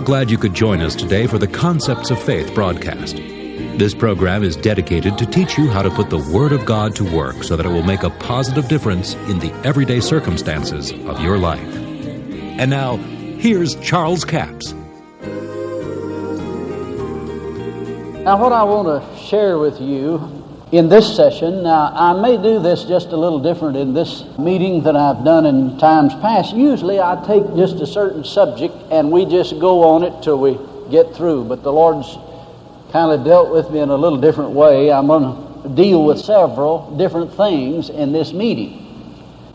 We're glad you could join us today for the Concepts of Faith broadcast. This program is dedicated to teach you how to put the Word of God to work so that it will make a positive difference in the everyday circumstances of your life. And now, here's Charles Capps. Now, what I want to share with you in this session. Now, I may do this just a little different in this meeting than I've done in times past. Usually, I take just a certain subject and we just go on it till we get through. But the Lord's kind of dealt with me in a little different way. I'm going to deal with several different things in this meeting.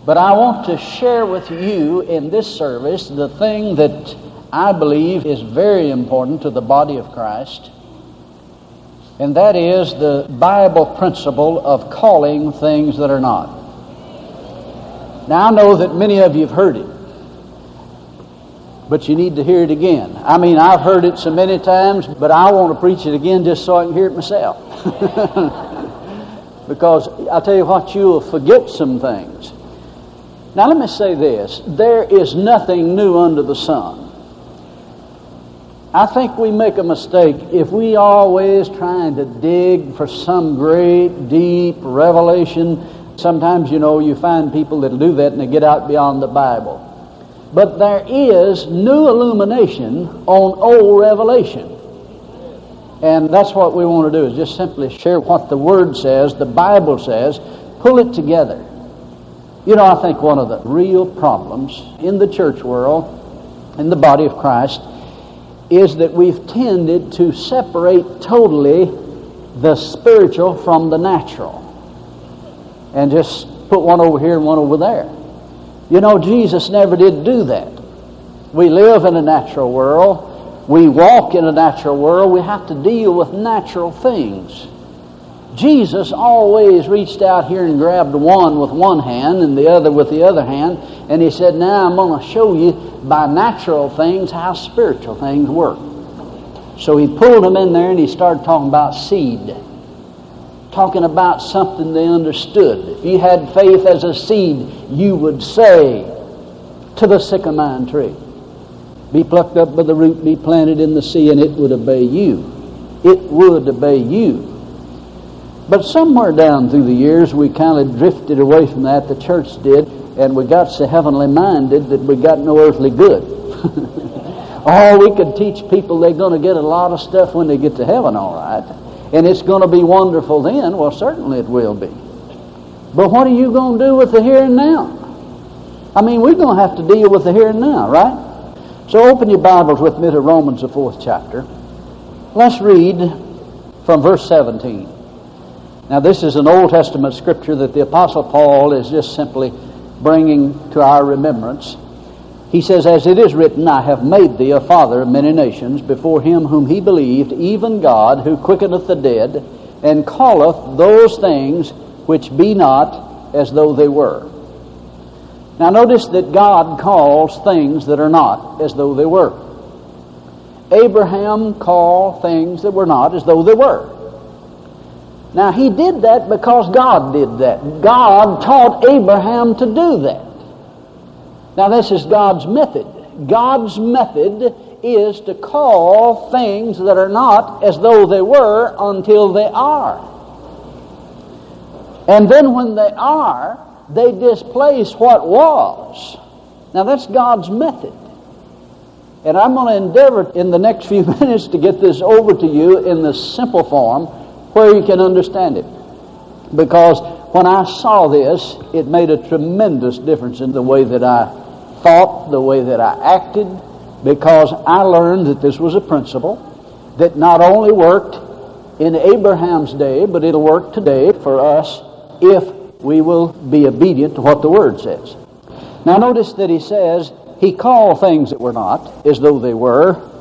But I want to share with you in this service the thing that I believe is very important to the body of Christ and that is the Bible principle of calling things that are not. Now, I know that many of you have heard it, but you need to hear it again. I mean, I've heard it so many times, but I want to preach it again just so I can hear it myself. because I tell you what, you'll forget some things. Now, let me say this there is nothing new under the sun. I think we make a mistake if we always trying to dig for some great, deep revelation. Sometimes, you know, you find people that'll do that and they get out beyond the Bible. But there is new illumination on old revelation. And that's what we want to do is just simply share what the Word says, the Bible says, pull it together. You know, I think one of the real problems in the church world, in the body of Christ, is that we've tended to separate totally the spiritual from the natural and just put one over here and one over there. You know, Jesus never did do that. We live in a natural world. We walk in a natural world. We have to deal with natural things. Jesus always reached out here and grabbed one with one hand and the other with the other hand, and he said, Now I'm going to show you by natural things how spiritual things work. So he pulled them in there and he started talking about seed, talking about something they understood. If you had faith as a seed, you would say to the sycamore tree, Be plucked up by the root, be planted in the sea, and it would obey you. It would obey you. But somewhere down through the years, we kind of drifted away from that. The church did, and we got so heavenly minded that we got no earthly good. oh, we could teach people they're going to get a lot of stuff when they get to heaven, all right, and it's going to be wonderful then. Well, certainly it will be. But what are you going to do with the here and now? I mean, we're going to have to deal with the here and now, right? So open your Bibles with me to Romans, the fourth chapter. Let's read from verse 17. Now, this is an Old Testament scripture that the Apostle Paul is just simply bringing to our remembrance. He says, As it is written, I have made thee a father of many nations before him whom he believed, even God, who quickeneth the dead, and calleth those things which be not as though they were. Now, notice that God calls things that are not as though they were. Abraham called things that were not as though they were. Now, he did that because God did that. God taught Abraham to do that. Now, this is God's method. God's method is to call things that are not as though they were until they are. And then when they are, they displace what was. Now, that's God's method. And I'm going to endeavor in the next few minutes to get this over to you in the simple form where you can understand it. Because when I saw this, it made a tremendous difference in the way that I thought, the way that I acted, because I learned that this was a principle that not only worked in Abraham's day, but it'll work today for us if we will be obedient to what the Word says. Now, notice that he says, He called things that were not as though they were,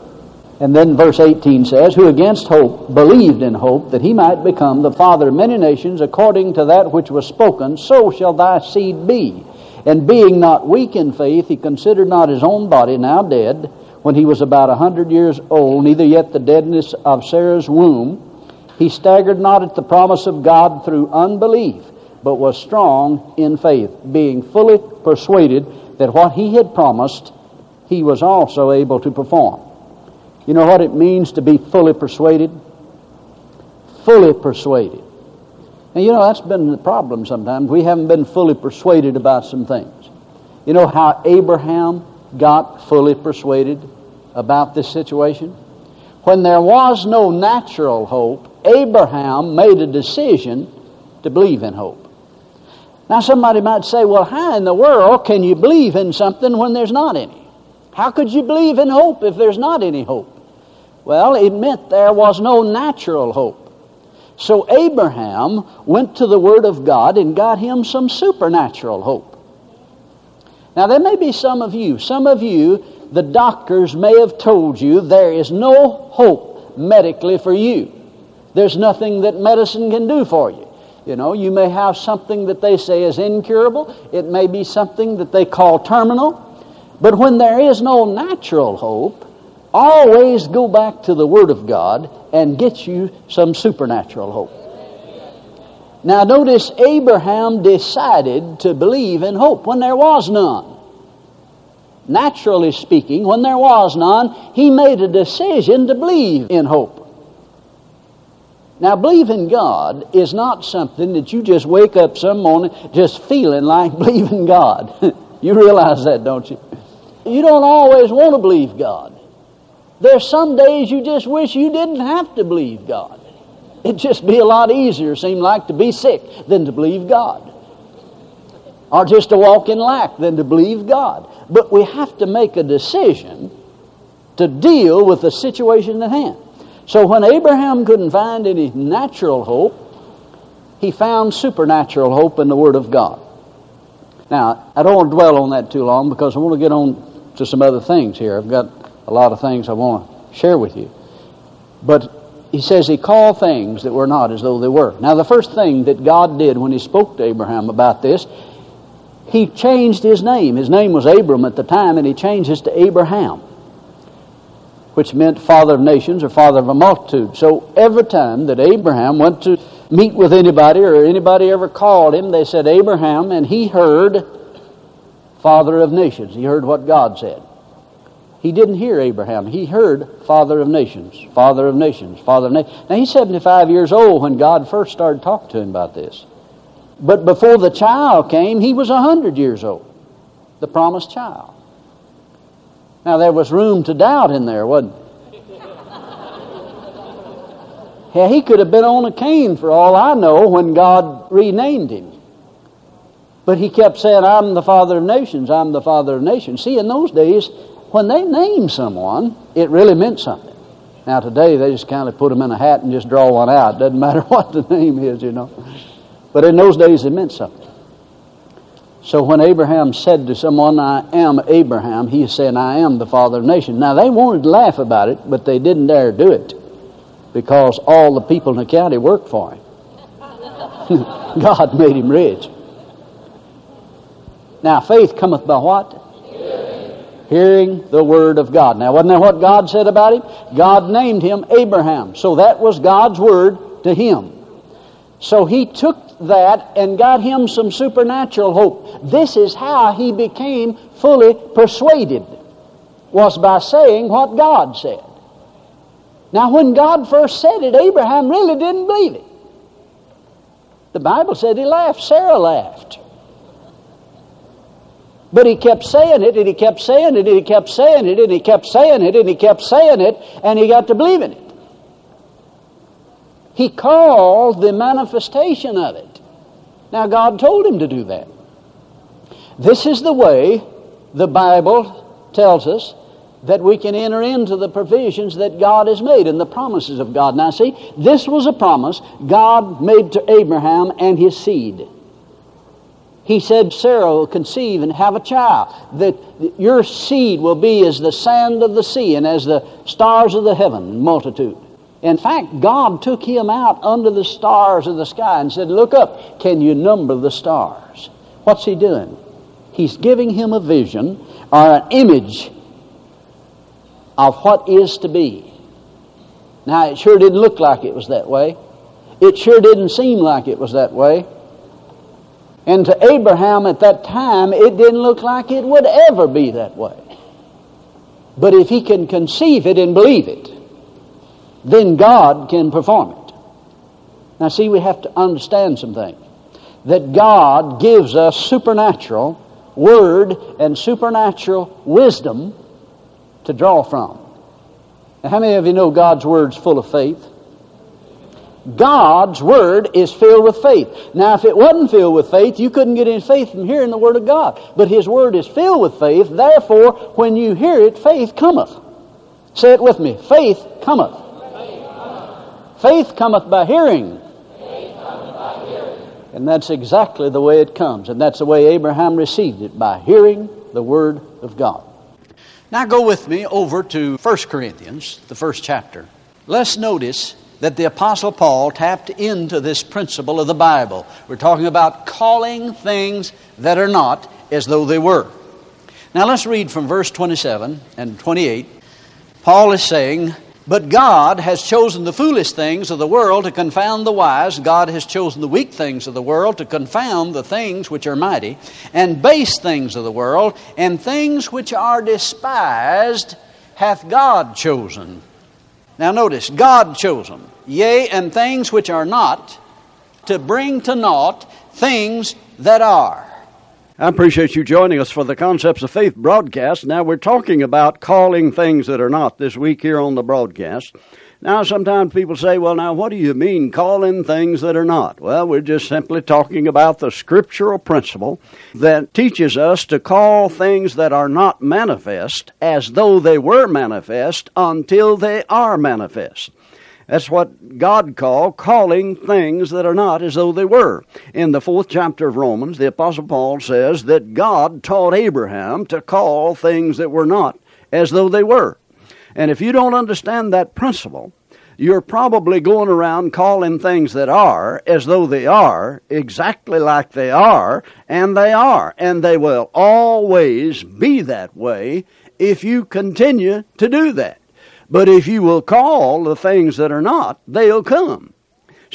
and then verse 18 says, Who against hope believed in hope that he might become the father of many nations according to that which was spoken, so shall thy seed be. And being not weak in faith, he considered not his own body now dead, when he was about a hundred years old, neither yet the deadness of Sarah's womb. He staggered not at the promise of God through unbelief, but was strong in faith, being fully persuaded that what he had promised, he was also able to perform. You know what it means to be fully persuaded? Fully persuaded. And you know, that's been the problem sometimes. We haven't been fully persuaded about some things. You know how Abraham got fully persuaded about this situation? When there was no natural hope, Abraham made a decision to believe in hope. Now, somebody might say, well, how in the world can you believe in something when there's not any? How could you believe in hope if there's not any hope? Well, it meant there was no natural hope. So Abraham went to the Word of God and got him some supernatural hope. Now, there may be some of you, some of you, the doctors may have told you there is no hope medically for you. There's nothing that medicine can do for you. You know, you may have something that they say is incurable. It may be something that they call terminal. But when there is no natural hope, always go back to the Word of God and get you some supernatural hope. Now, notice Abraham decided to believe in hope when there was none. Naturally speaking, when there was none, he made a decision to believe in hope. Now, believing God is not something that you just wake up some morning just feeling like believing God. you realize that, don't you? You don't always want to believe God. There's some days you just wish you didn't have to believe God. It'd just be a lot easier, seem like, to be sick than to believe God. Or just to walk in lack than to believe God. But we have to make a decision to deal with the situation at hand. So when Abraham couldn't find any natural hope, he found supernatural hope in the Word of God. Now, I don't want to dwell on that too long because I want to get on to some other things here. I've got a lot of things I want to share with you. But he says he called things that were not as though they were. Now, the first thing that God did when he spoke to Abraham about this, he changed his name. His name was Abram at the time, and he changed it to Abraham which meant father of nations or father of a multitude. So every time that Abraham went to meet with anybody or anybody ever called him, they said Abraham, and he heard father of nations. He heard what God said. He didn't hear Abraham. He heard father of nations, father of nations, father of nations. Now he's 75 years old when God first started talking to him about this. But before the child came, he was 100 years old, the promised child. Now, there was room to doubt in there, wasn't Yeah, he could have been on a cane for all I know when God renamed him. But he kept saying, I'm the father of nations, I'm the father of nations. See, in those days, when they named someone, it really meant something. Now, today, they just kind of put them in a hat and just draw one out. Doesn't matter what the name is, you know. But in those days, it meant something. So when Abraham said to someone, I am Abraham, he said, I am the father of nations. Now they wanted to laugh about it, but they didn't dare do it because all the people in the county worked for him. God made him rich. Now faith cometh by what? Hearing. The word of God. Now wasn't that what God said about him? God named him Abraham. So that was God's word to him. So he took that and got him some supernatural hope. This is how he became fully persuaded, was by saying what God said. Now, when God first said it, Abraham really didn't believe it. The Bible said he laughed, Sarah laughed. But he kept saying it, and he kept saying it, and he kept saying it, and he kept saying it, and he kept saying it, and he got to believe in it. He called the manifestation of it. Now, God told him to do that. This is the way the Bible tells us that we can enter into the provisions that God has made and the promises of God. Now, see, this was a promise God made to Abraham and his seed. He said, Sarah will conceive and have a child, that your seed will be as the sand of the sea and as the stars of the heaven, multitude. In fact, God took him out under the stars of the sky and said, Look up, can you number the stars? What's he doing? He's giving him a vision or an image of what is to be. Now, it sure didn't look like it was that way. It sure didn't seem like it was that way. And to Abraham at that time, it didn't look like it would ever be that way. But if he can conceive it and believe it, then God can perform it. Now, see, we have to understand some things. That God gives us supernatural word and supernatural wisdom to draw from. Now, how many of you know God's word's full of faith? God's Word is filled with faith. Now, if it wasn't filled with faith, you couldn't get any faith from hearing the Word of God. But His Word is filled with faith, therefore, when you hear it, faith cometh. Say it with me. Faith cometh. Faith cometh by hearing. And that's exactly the way it comes. And that's the way Abraham received it, by hearing the Word of God. Now go with me over to 1 Corinthians, the first chapter. Let's notice that the Apostle Paul tapped into this principle of the Bible. We're talking about calling things that are not as though they were. Now let's read from verse 27 and 28. Paul is saying, But God has chosen the foolish things of the world to confound the wise. God has chosen the weak things of the world to confound the things which are mighty, and base things of the world, and things which are despised hath God chosen. Now notice, God chose them yea, and things which are not, to bring to naught things that are. I appreciate you joining us for the Concepts of Faith broadcast. Now, we're talking about calling things that are not this week here on the broadcast. Now, sometimes people say, well, now, what do you mean calling things that are not? Well, we're just simply talking about the scriptural principle that teaches us to call things that are not manifest as though they were manifest until they are manifest. That's what God called calling things that are not as though they were. In the fourth chapter of Romans, the Apostle Paul says that God taught Abraham to call things that were not as though they were. And if you don't understand that principle, you're probably going around calling things that are as though they are, exactly like they are, and they are. And they will always be that way if you continue to do that. But if you will call the things that are not, they'll come.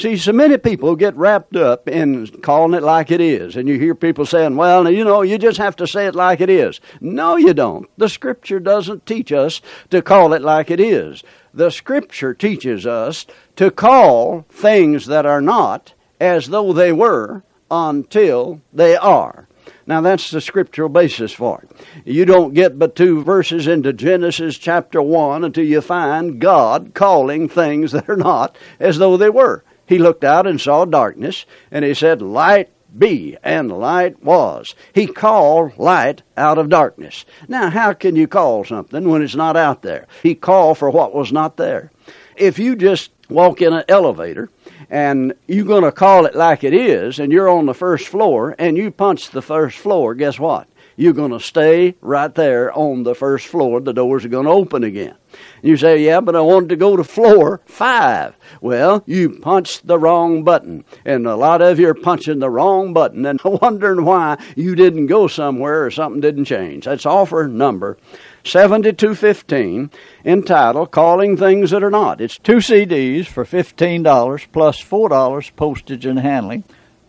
See, so many people get wrapped up in calling it like it is. And you hear people saying, well, you know, you just have to say it like it is. No, you don't. The Scripture doesn't teach us to call it like it is. The Scripture teaches us to call things that are not as though they were until they are. Now, that's the scriptural basis for it. You don't get but two verses into Genesis chapter 1 until you find God calling things that are not as though they were. He looked out and saw darkness, and he said, Light be, and light was. He called light out of darkness. Now, how can you call something when it's not out there? He called for what was not there. If you just walk in an elevator and you're going to call it like it is, and you're on the first floor, and you punch the first floor, guess what? You're going to stay right there on the first floor. The doors are going to open again. You say, yeah, but I wanted to go to floor five. Well, you punched the wrong button. And a lot of you are punching the wrong button and wondering why you didn't go somewhere or something didn't change. That's offer number 7215 entitled Calling Things That Are Not. It's two CDs for $15 plus $4 postage and handling,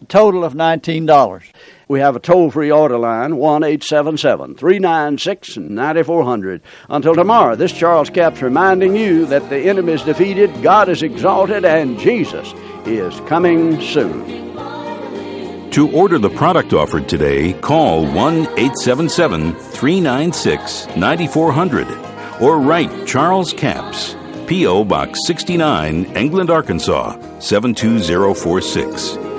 total of $19. We have a toll free order line, 1 877 396 9400. Until tomorrow, this Charles Capps reminding you that the enemy is defeated, God is exalted, and Jesus is coming soon. To order the product offered today, call 1 877 396 9400 or write Charles Capps, P.O. Box 69, England, Arkansas 72046.